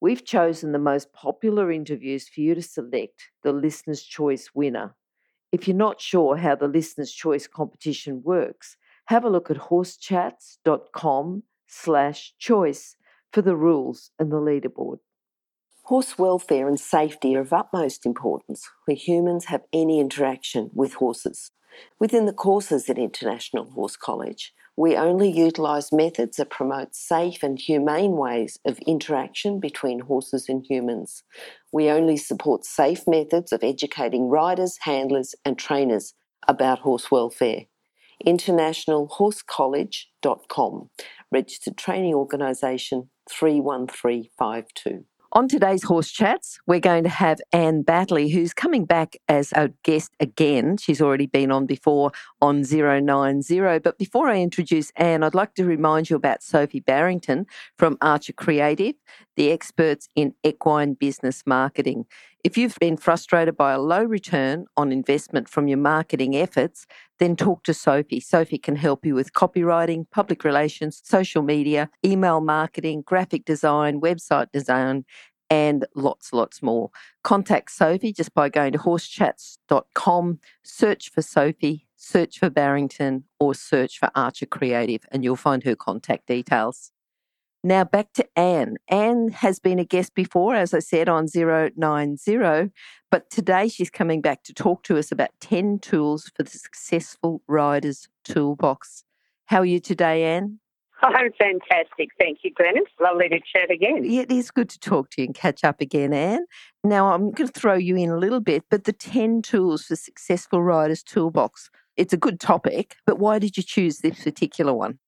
We've chosen the most popular interviews for you to select the Listener's Choice winner. If you're not sure how the Listener's Choice competition works, have a look at horsechats.com slash choice for the rules and the leaderboard. Horse welfare and safety are of utmost importance where humans have any interaction with horses. Within the courses at International Horse College, we only utilise methods that promote safe and humane ways of interaction between horses and humans. We only support safe methods of educating riders, handlers, and trainers about horse welfare internationalhorsecollege.com, registered training organisation 31352. On today's Horse Chats, we're going to have Anne Battley, who's coming back as a guest again. She's already been on before on 090. But before I introduce Anne, I'd like to remind you about Sophie Barrington from Archer Creative, the experts in equine business marketing. If you've been frustrated by a low return on investment from your marketing efforts, then talk to Sophie. Sophie can help you with copywriting, public relations, social media, email marketing, graphic design, website design, and lots, lots more. Contact Sophie just by going to horsechats.com, search for Sophie, search for Barrington, or search for Archer Creative, and you'll find her contact details. Now back to Anne. Anne has been a guest before, as I said, on 090, but today she's coming back to talk to us about 10 tools for the successful rider's toolbox. How are you today, Anne? I'm fantastic. Thank you, Glenn. It's lovely to chat again. Yeah, it is good to talk to you and catch up again, Anne. Now, I'm going to throw you in a little bit, but the 10 tools for successful riders toolbox, it's a good topic, but why did you choose this particular one?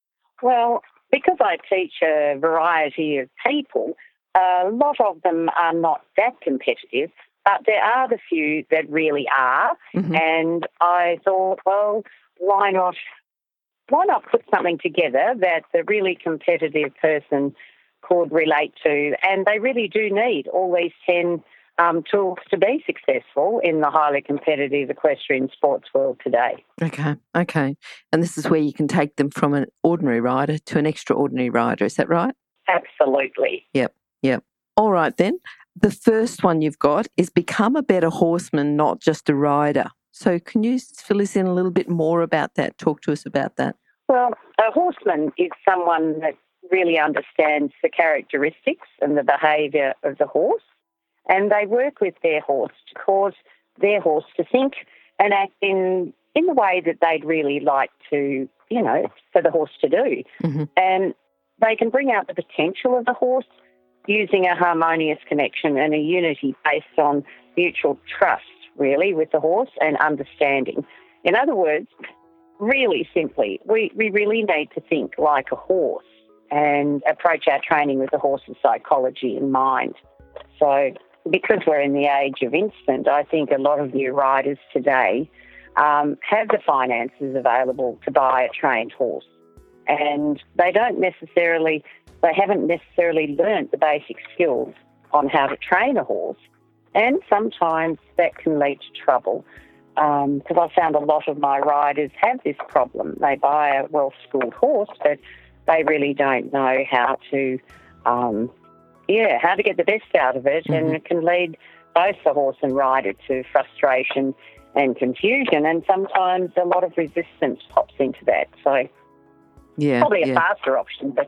Well, because I teach a variety of people, a lot of them are not that competitive, but there are the few that really are. Mm-hmm. And I thought, well, why not? Why not put something together that the really competitive person could relate to? And they really do need all these 10 um, tools to be successful in the highly competitive equestrian sports world today. Okay, okay. And this is where you can take them from an ordinary rider to an extraordinary rider, is that right? Absolutely. Yep, yep. All right then. The first one you've got is become a better horseman, not just a rider. So, can you fill us in a little bit more about that? Talk to us about that. Well, a horseman is someone that really understands the characteristics and the behaviour of the horse and they work with their horse to cause their horse to think and act in in the way that they'd really like to, you know, for the horse to do. Mm-hmm. And they can bring out the potential of the horse using a harmonious connection and a unity based on mutual trust, really, with the horse and understanding. In other words, really simply, we, we really need to think like a horse and approach our training with the horse's psychology in mind. So because we're in the age of instant, I think a lot of new riders today um, have the finances available to buy a trained horse. And they don't necessarily, they haven't necessarily learnt the basic skills on how to train a horse. And sometimes that can lead to trouble because um, I found a lot of my riders have this problem. They buy a well schooled horse, but they really don't know how to um, yeah, how to get the best out of it, mm-hmm. and it can lead both the horse and rider to frustration and confusion, and sometimes a lot of resistance pops into that. So, yeah, probably a yeah. faster option, but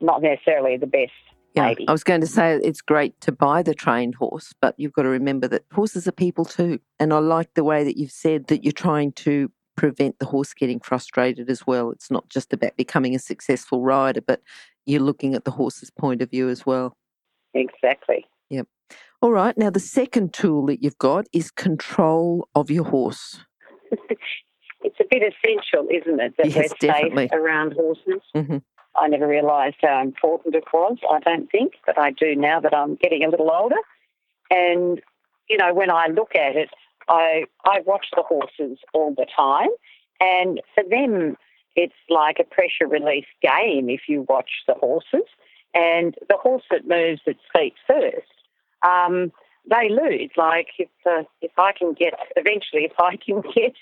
not necessarily the best. Yeah, maybe. I was going to say it's great to buy the trained horse, but you've got to remember that horses are people too. And I like the way that you've said that you're trying to prevent the horse getting frustrated as well. It's not just about becoming a successful rider, but you're looking at the horse's point of view as well. Exactly. Yep. All right. Now, the second tool that you've got is control of your horse. it's a bit essential, isn't it, that yes, we're definitely. safe around horses? Mm-hmm. I never realised how important it was, I don't think, but I do now that I'm getting a little older. And, you know, when I look at it, I, I watch the horses all the time. And for them, it's like a pressure release game if you watch the horses. And the horse that moves its feet first, um, they lose. Like if uh, if I can get eventually, if I can get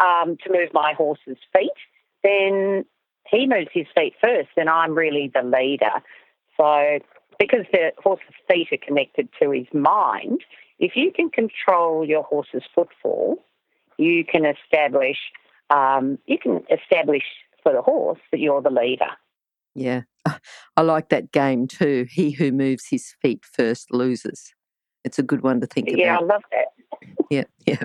um, to move my horse's feet, then he moves his feet first, and I'm really the leader. So because the horse's feet are connected to his mind, if you can control your horse's footfall, you can establish um, you can establish for the horse that you're the leader. Yeah, I like that game too. He who moves his feet first loses. It's a good one to think yeah, about. Yeah, I love that. yeah, yeah.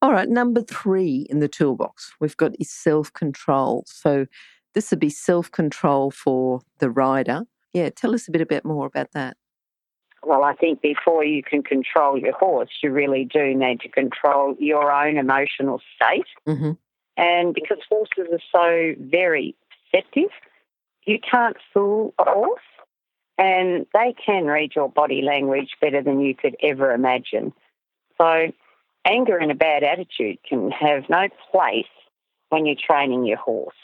All right, number three in the toolbox, we've got is self control. So this would be self control for the rider. Yeah, tell us a bit, a bit more about that. Well, I think before you can control your horse, you really do need to control your own emotional state. Mm-hmm. And because horses are so very perceptive, you can't fool a horse. And they can read your body language better than you could ever imagine. So, anger and a bad attitude can have no place when you're training your horse.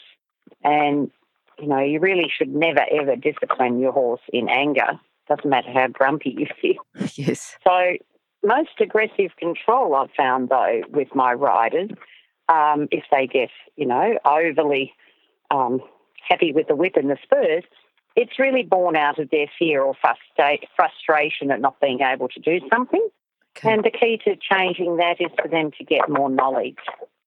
And, you know, you really should never ever discipline your horse in anger doesn't matter how grumpy you feel. Yes. So, most aggressive control I've found though with my riders, um, if they get you know overly um, happy with the whip and the spurs, it's really born out of their fear or frustration at not being able to do something. Okay. And the key to changing that is for them to get more knowledge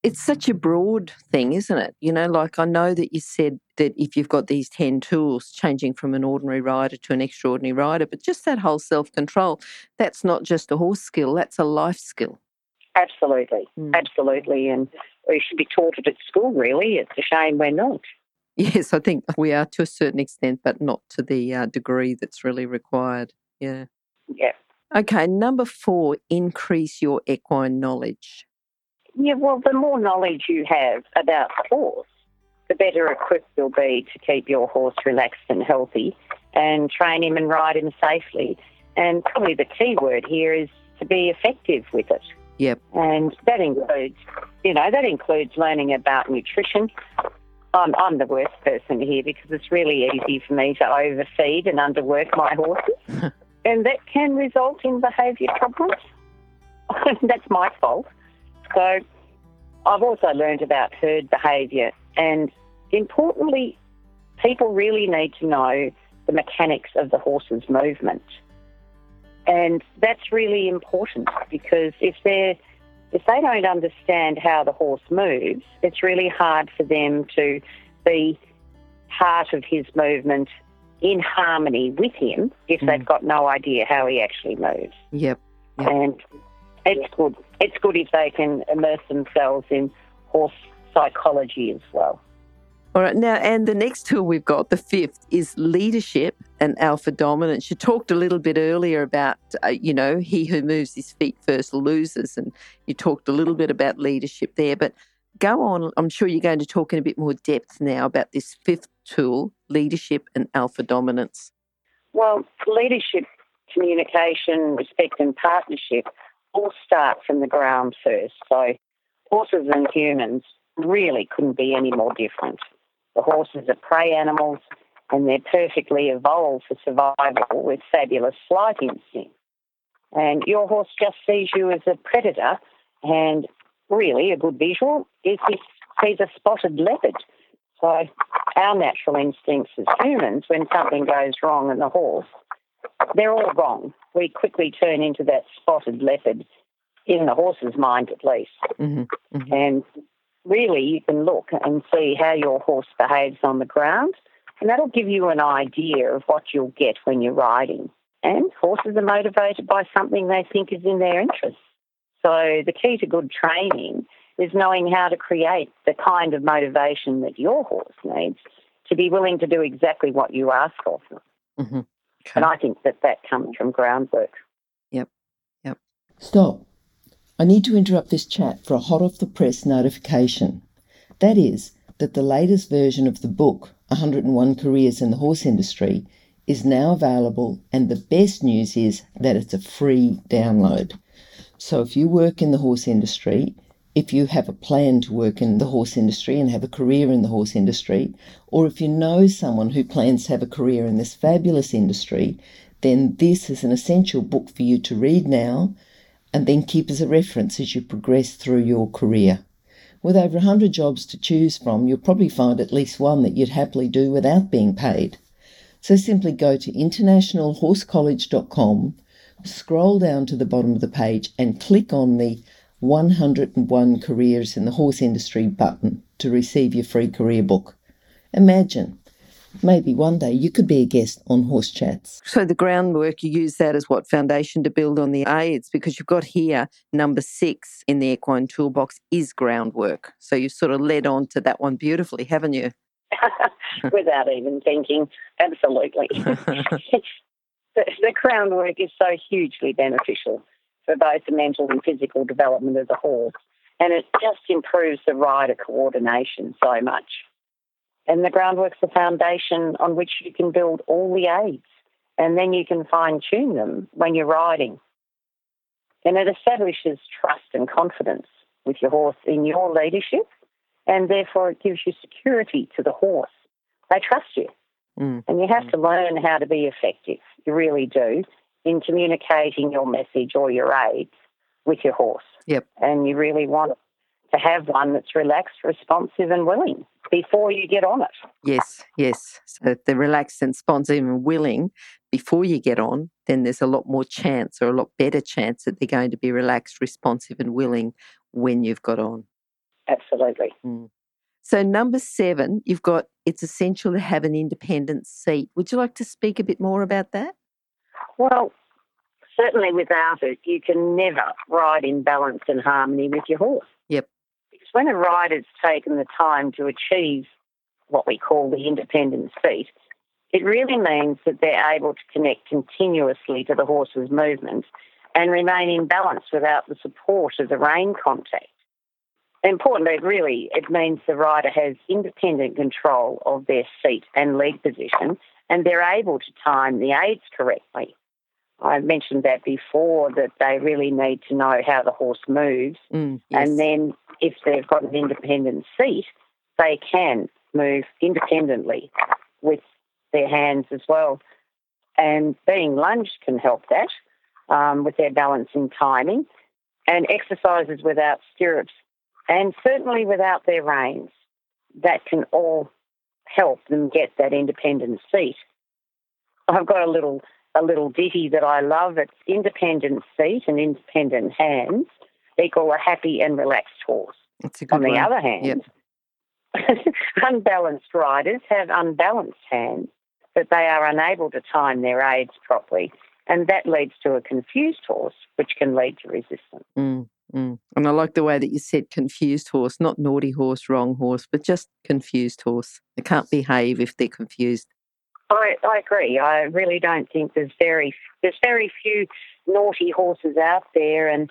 it's such a broad thing, isn't it? You know, like I know that you said that if you've got these 10 tools, changing from an ordinary rider to an extraordinary rider, but just that whole self control, that's not just a horse skill, that's a life skill. Absolutely, mm. absolutely. And we should be taught it at school, really. It's a shame we're not. Yes, I think we are to a certain extent, but not to the uh, degree that's really required. Yeah. Yeah. Okay, number four, increase your equine knowledge. Yeah, well, the more knowledge you have about the horse, the better equipped you'll be to keep your horse relaxed and healthy and train him and ride him safely. And probably the key word here is to be effective with it. Yep. And that includes, you know, that includes learning about nutrition. I'm, I'm the worst person here because it's really easy for me to overfeed and underwork my horses. and that can result in behaviour problems. That's my fault. So I've also learned about herd behaviour, and importantly, people really need to know the mechanics of the horse's movement. And that's really important because if they if they don't understand how the horse moves, it's really hard for them to be part of his movement in harmony with him if mm. they've got no idea how he actually moves. Yep. yep. And it's good. It's good if they can immerse themselves in horse psychology as well. All right, now, and the next tool we've got, the fifth, is leadership and alpha dominance. You talked a little bit earlier about, uh, you know, he who moves his feet first loses, and you talked a little bit about leadership there. But go on, I'm sure you're going to talk in a bit more depth now about this fifth tool, leadership and alpha dominance. Well, leadership, communication, respect, and partnership all start from the ground first. So horses and humans really couldn't be any more different. The horses are prey animals and they're perfectly evolved for survival with fabulous flight instinct. And your horse just sees you as a predator, and really a good visual is he sees a spotted leopard. So our natural instincts as humans, when something goes wrong in the horse, they're all wrong. We quickly turn into that spotted leopard in the horse's mind, at least. Mm-hmm, mm-hmm. And really, you can look and see how your horse behaves on the ground, and that'll give you an idea of what you'll get when you're riding. And horses are motivated by something they think is in their interest. So the key to good training is knowing how to create the kind of motivation that your horse needs to be willing to do exactly what you ask of them. Mm-hmm. Okay. And I think that that comes from groundwork. Yep. Yep. Stop. I need to interrupt this chat for a hot off the press notification. That is, that the latest version of the book, 101 Careers in the Horse Industry is now available, and the best news is that it's a free download. So if you work in the horse industry, if you have a plan to work in the horse industry and have a career in the horse industry, or if you know someone who plans to have a career in this fabulous industry, then this is an essential book for you to read now and then keep as a reference as you progress through your career. With over 100 jobs to choose from, you'll probably find at least one that you'd happily do without being paid. So simply go to internationalhorsecollege.com, scroll down to the bottom of the page, and click on the 101 Careers in the Horse Industry button to receive your free career book. Imagine maybe one day you could be a guest on Horse Chats. So the groundwork, you use that as what foundation to build on the aids because you've got here number six in the equine toolbox is groundwork. So you've sort of led on to that one beautifully, haven't you? Without even thinking, absolutely. the, the groundwork is so hugely beneficial for both the mental and physical development of the horse. And it just improves the rider coordination so much. And the groundwork's the foundation on which you can build all the aids. And then you can fine tune them when you're riding. And it establishes trust and confidence with your horse in your leadership. And therefore, it gives you security to the horse. They trust you. Mm. And you have mm. to learn how to be effective. You really do in communicating your message or your aids with your horse. Yep. And you really want to have one that's relaxed, responsive, and willing before you get on it. Yes, yes. So if they're relaxed and responsive and willing before you get on, then there's a lot more chance or a lot better chance that they're going to be relaxed, responsive, and willing when you've got on. Absolutely. Mm. So, number seven, you've got it's essential to have an independent seat. Would you like to speak a bit more about that? Well, certainly without it, you can never ride in balance and harmony with your horse. Yep when a rider's taken the time to achieve what we call the independent seat, it really means that they're able to connect continuously to the horse's movements and remain in balance without the support of the rein contact. Importantly, really, it means the rider has independent control of their seat and leg position and they're able to time the aids correctly. I mentioned that before that they really need to know how the horse moves. Mm, yes. And then if they've got an independent seat, they can move independently with their hands as well. And being lunged can help that um, with their balance and timing. And exercises without stirrups and certainly without their reins, that can all help them get that independent seat. I've got a little a little ditty that I love. It's independent seat and independent hands equal a happy and relaxed horse. On the one. other hand, yep. unbalanced riders have unbalanced hands, but they are unable to time their aids properly. And that leads to a confused horse, which can lead to resistance. Mm, mm. And I like the way that you said confused horse, not naughty horse, wrong horse, but just confused horse. They can't behave if they're confused. I, I agree. I really don't think there's very there's very few naughty horses out there, and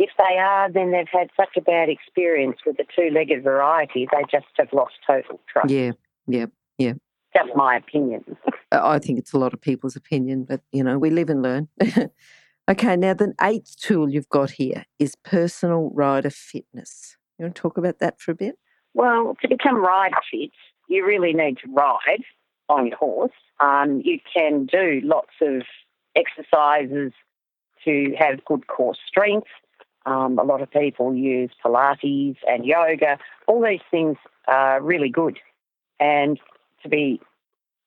if they are, then they've had such a bad experience with the two-legged variety, they just have lost total trust. Yeah, yeah, yeah. Just my opinion. I think it's a lot of people's opinion, but you know, we live and learn. okay, now the eighth tool you've got here is personal rider fitness. You want to talk about that for a bit? Well, to become rider fit, you really need to ride on your horse. Um, you can do lots of exercises to have good core strength. Um, a lot of people use Pilates and yoga. All these things are really good. And to be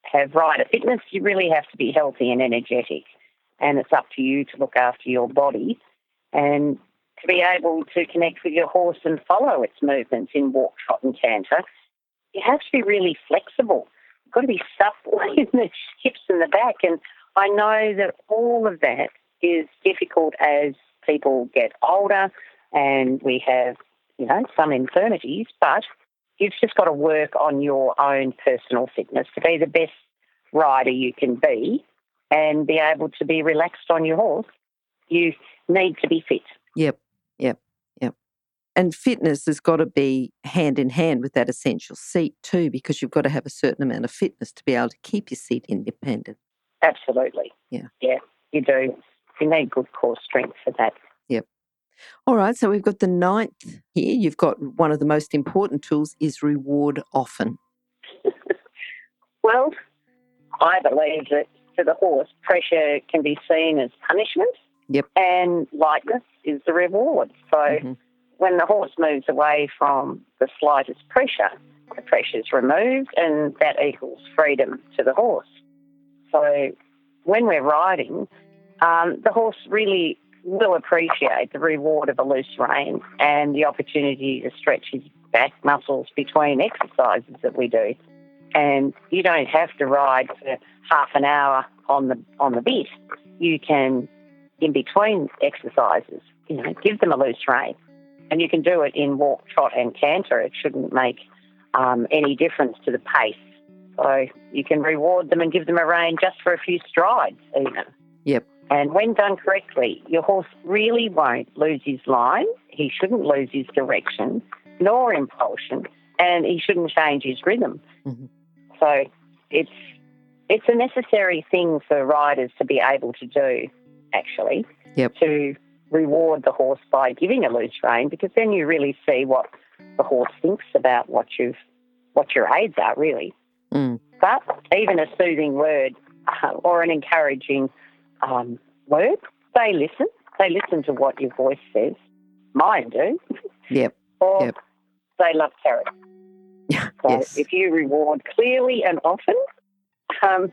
have rider fitness, you really have to be healthy and energetic. And it's up to you to look after your body and to be able to connect with your horse and follow its movements in walk, trot, and canter. You have to be really flexible You've got to be supple in the hips and the back. And I know that all of that is difficult as people get older and we have, you know, some infirmities, but you've just got to work on your own personal fitness to be the best rider you can be and be able to be relaxed on your horse. You need to be fit. Yep, yep, yep. And fitness has got to be hand in hand with that essential seat too, because you've got to have a certain amount of fitness to be able to keep your seat independent. Absolutely. Yeah. Yeah, you do. You need good core strength for that. Yep. All right, so we've got the ninth here. You've got one of the most important tools is reward often. Well, I believe that for the horse, pressure can be seen as punishment. Yep. And lightness is the reward. So Mhm. when the horse moves away from the slightest pressure, the pressure is removed and that equals freedom to the horse. So when we're riding, um, the horse really will appreciate the reward of a loose rein and the opportunity to stretch his back muscles between exercises that we do. And you don't have to ride for half an hour on the on the bit. You can, in between exercises, you know, give them a loose rein, and you can do it in walk, trot, and canter. It shouldn't make um, any difference to the pace. So you can reward them and give them a rein just for a few strides, even. Yep. And when done correctly, your horse really won't lose his line. He shouldn't lose his direction, nor impulsion, and he shouldn't change his rhythm. Mhm. So it's it's a necessary thing for riders to be able to do, actually. Yep. To reward the horse by giving a loose rein, because then you really see what the horse thinks about what you've what your aids are, really. Mm. But even a soothing word uh, or an encouraging um, word, they listen. They listen to what your voice says. Mine do. Yep. Or Yep. they love carrots. So yes. if you reward clearly and often, um,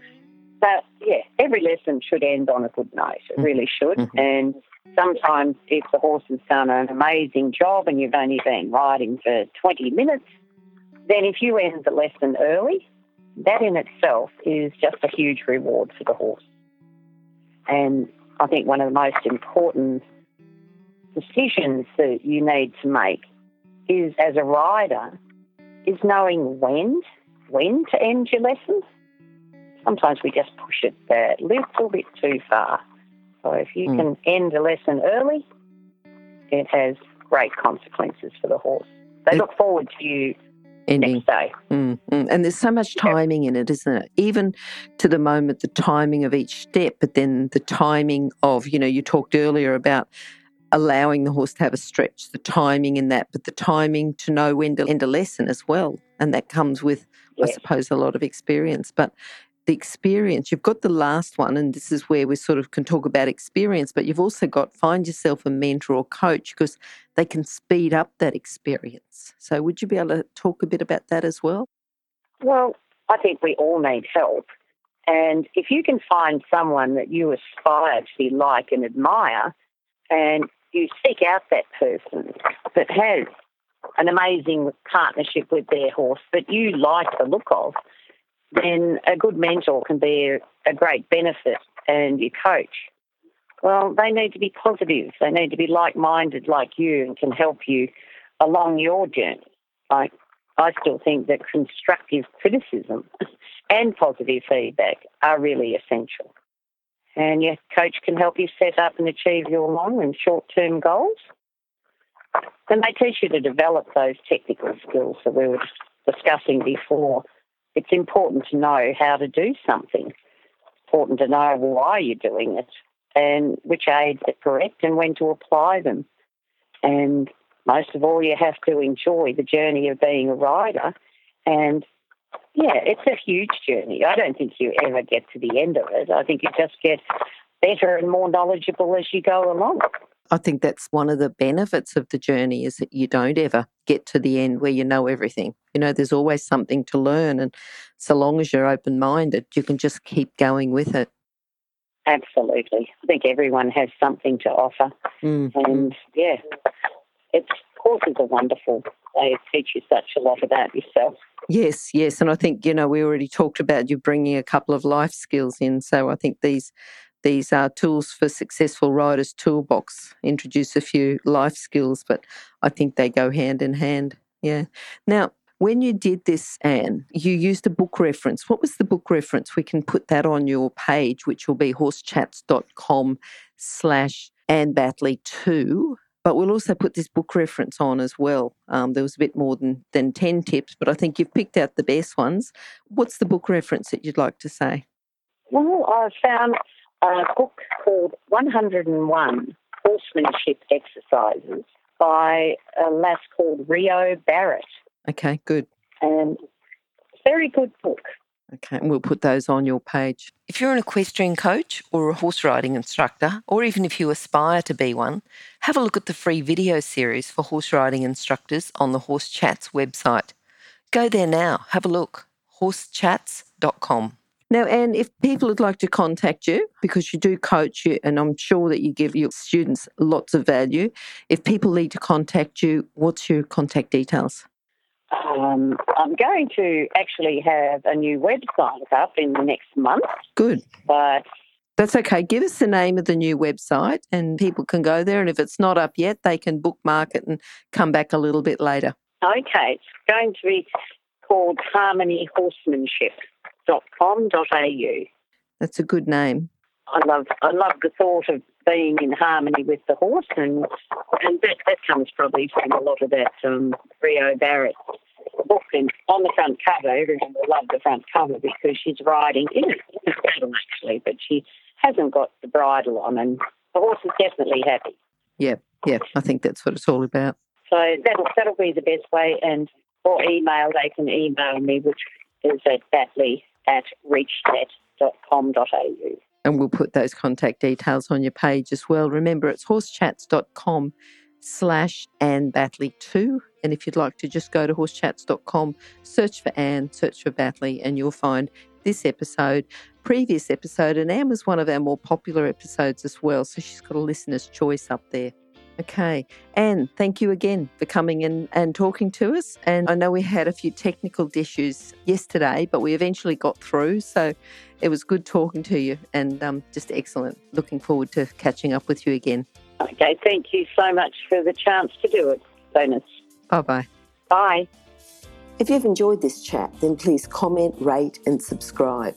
that yeah, every lesson should end on a good note. It Mhm. really should. Mhm. And sometimes, if the horse has done an amazing job and you've only been riding for twenty minutes, then if you end the lesson early, that in itself is just a huge reward for the horse. And I think one of the most important decisions that you need to make is as a rider is knowing when when to end your lesson. Sometimes we just push it a little bit too far. So if you Mm. can end a lesson early, it has great consequences for the horse. They It- look forward to you Ending. next day. Mm, mm. And there's so much timing in it, isn't it? Even to the moment, the timing of each step, but then the timing of, you know, you talked earlier about allowing the horse to have a stretch, the timing in that, but the timing to know when to end a lesson as well. And that comes with, I suppose, a lot of experience. But the experience, you've got the last one, and this is where we sort of can talk about experience, but you've also got find yourself a mentor or coach because they can speed up that experience. So, would you be able to talk a bit about that as well? Well, I think we all need help. And if you can find someone that you aspire to be like and admire, and you seek out that person that has an amazing partnership with their horse that you like the look of, then a good mentor can be a, a great benefit and your coach. Well, they need to be positive. They need to be like minded like you and can help you along your journey. Like I still think that constructive criticism and positive feedback are really essential. And your coach can help you set up and achieve your long and short term goals. And they teach you to develop those technical skills that we were discussing before. It's important to know how to do something. Important to know why you're doing it and which aids are correct and when to apply them. And most of all, you have to enjoy the journey of being a rider. And yeah, it's a huge journey. I don't think you ever get to the end of it. I think you just get better and more knowledgeable as you go along. I think that's one of the benefits of the journey is that you don't ever get to the end where you know everything. You know, there's always something to learn. And so long as you're open minded, you can just keep going with it. Absolutely. I think everyone has something to offer. Mm. And yeah, it's horses are wonderful. They teach you such a lot about yourself. Yes, yes. And I think, you know, we already talked about you bringing a couple of life skills in. So I think these these are tools for successful riders toolbox introduce a few life skills, but I think they go hand in hand. Yeah. Now, when you did this, Anne, you used a book reference. What was the book reference? We can put that on your page, which will be horsechats.com slash Anne Battley 2 But we'll also put this book reference on as well. Um, there was a bit more than, than 10 tips, but I think you've picked out the best ones. What's the book reference that you'd like to say? Well, I found a book called 101 Horsemanship Exercises by a lass called Rio Barrett. Okay, good. And very good book. Okay, and we'll put those on your page. If you're an equestrian coach or a horse riding instructor, or even if you aspire to be one, have a look at the free video series for horse riding instructors on the Horse Chats website. Go there now, have a look. horsechats.com. Now, Anne, if people would like to contact you, because you do coach you, and I'm sure that you give your students lots of value, if people need to contact you, what's your contact details? Um, I'm going to actually have a new website up in the next month. Good. But that's okay. Give us the name of the new website and people can go there. And if it's not up yet, they can bookmark it and come back a little bit later. Okay. It's going to be called harmonyhorsemanship.com.au. That's a good name. I love I love the thought of being in harmony with the horse, and and that, that comes probably from a lot of that um, Rio Barrett book. And on the front cover, everyone will love the front cover because she's riding in a saddle actually, but she hasn't got the bridle on, and the horse is definitely happy. Yeah, yeah, I think that's what it's all about. So that'll that'll be the best way, and or email they can email me, which is at batley at reachnet.com.au and we'll put those contact details on your page as well. Remember, it's horsechats.com slash Anne Battley 2. And if you'd like to just go to horsechats.com, search for Anne, search for Battley, and you'll find this episode, previous episode. And Anne was one of our more popular episodes as well. So she's got a listener's choice up there. Okay. Anne, thank you again for coming in and talking to us. And I know we had a few technical issues yesterday, but we eventually got through. So it was good talking to you and um, just excellent. Looking forward to catching up with you again. Okay. Thank you so much for the chance to do it, Bonus. Bye bye. Bye. If you've enjoyed this chat, then please comment, rate, and subscribe.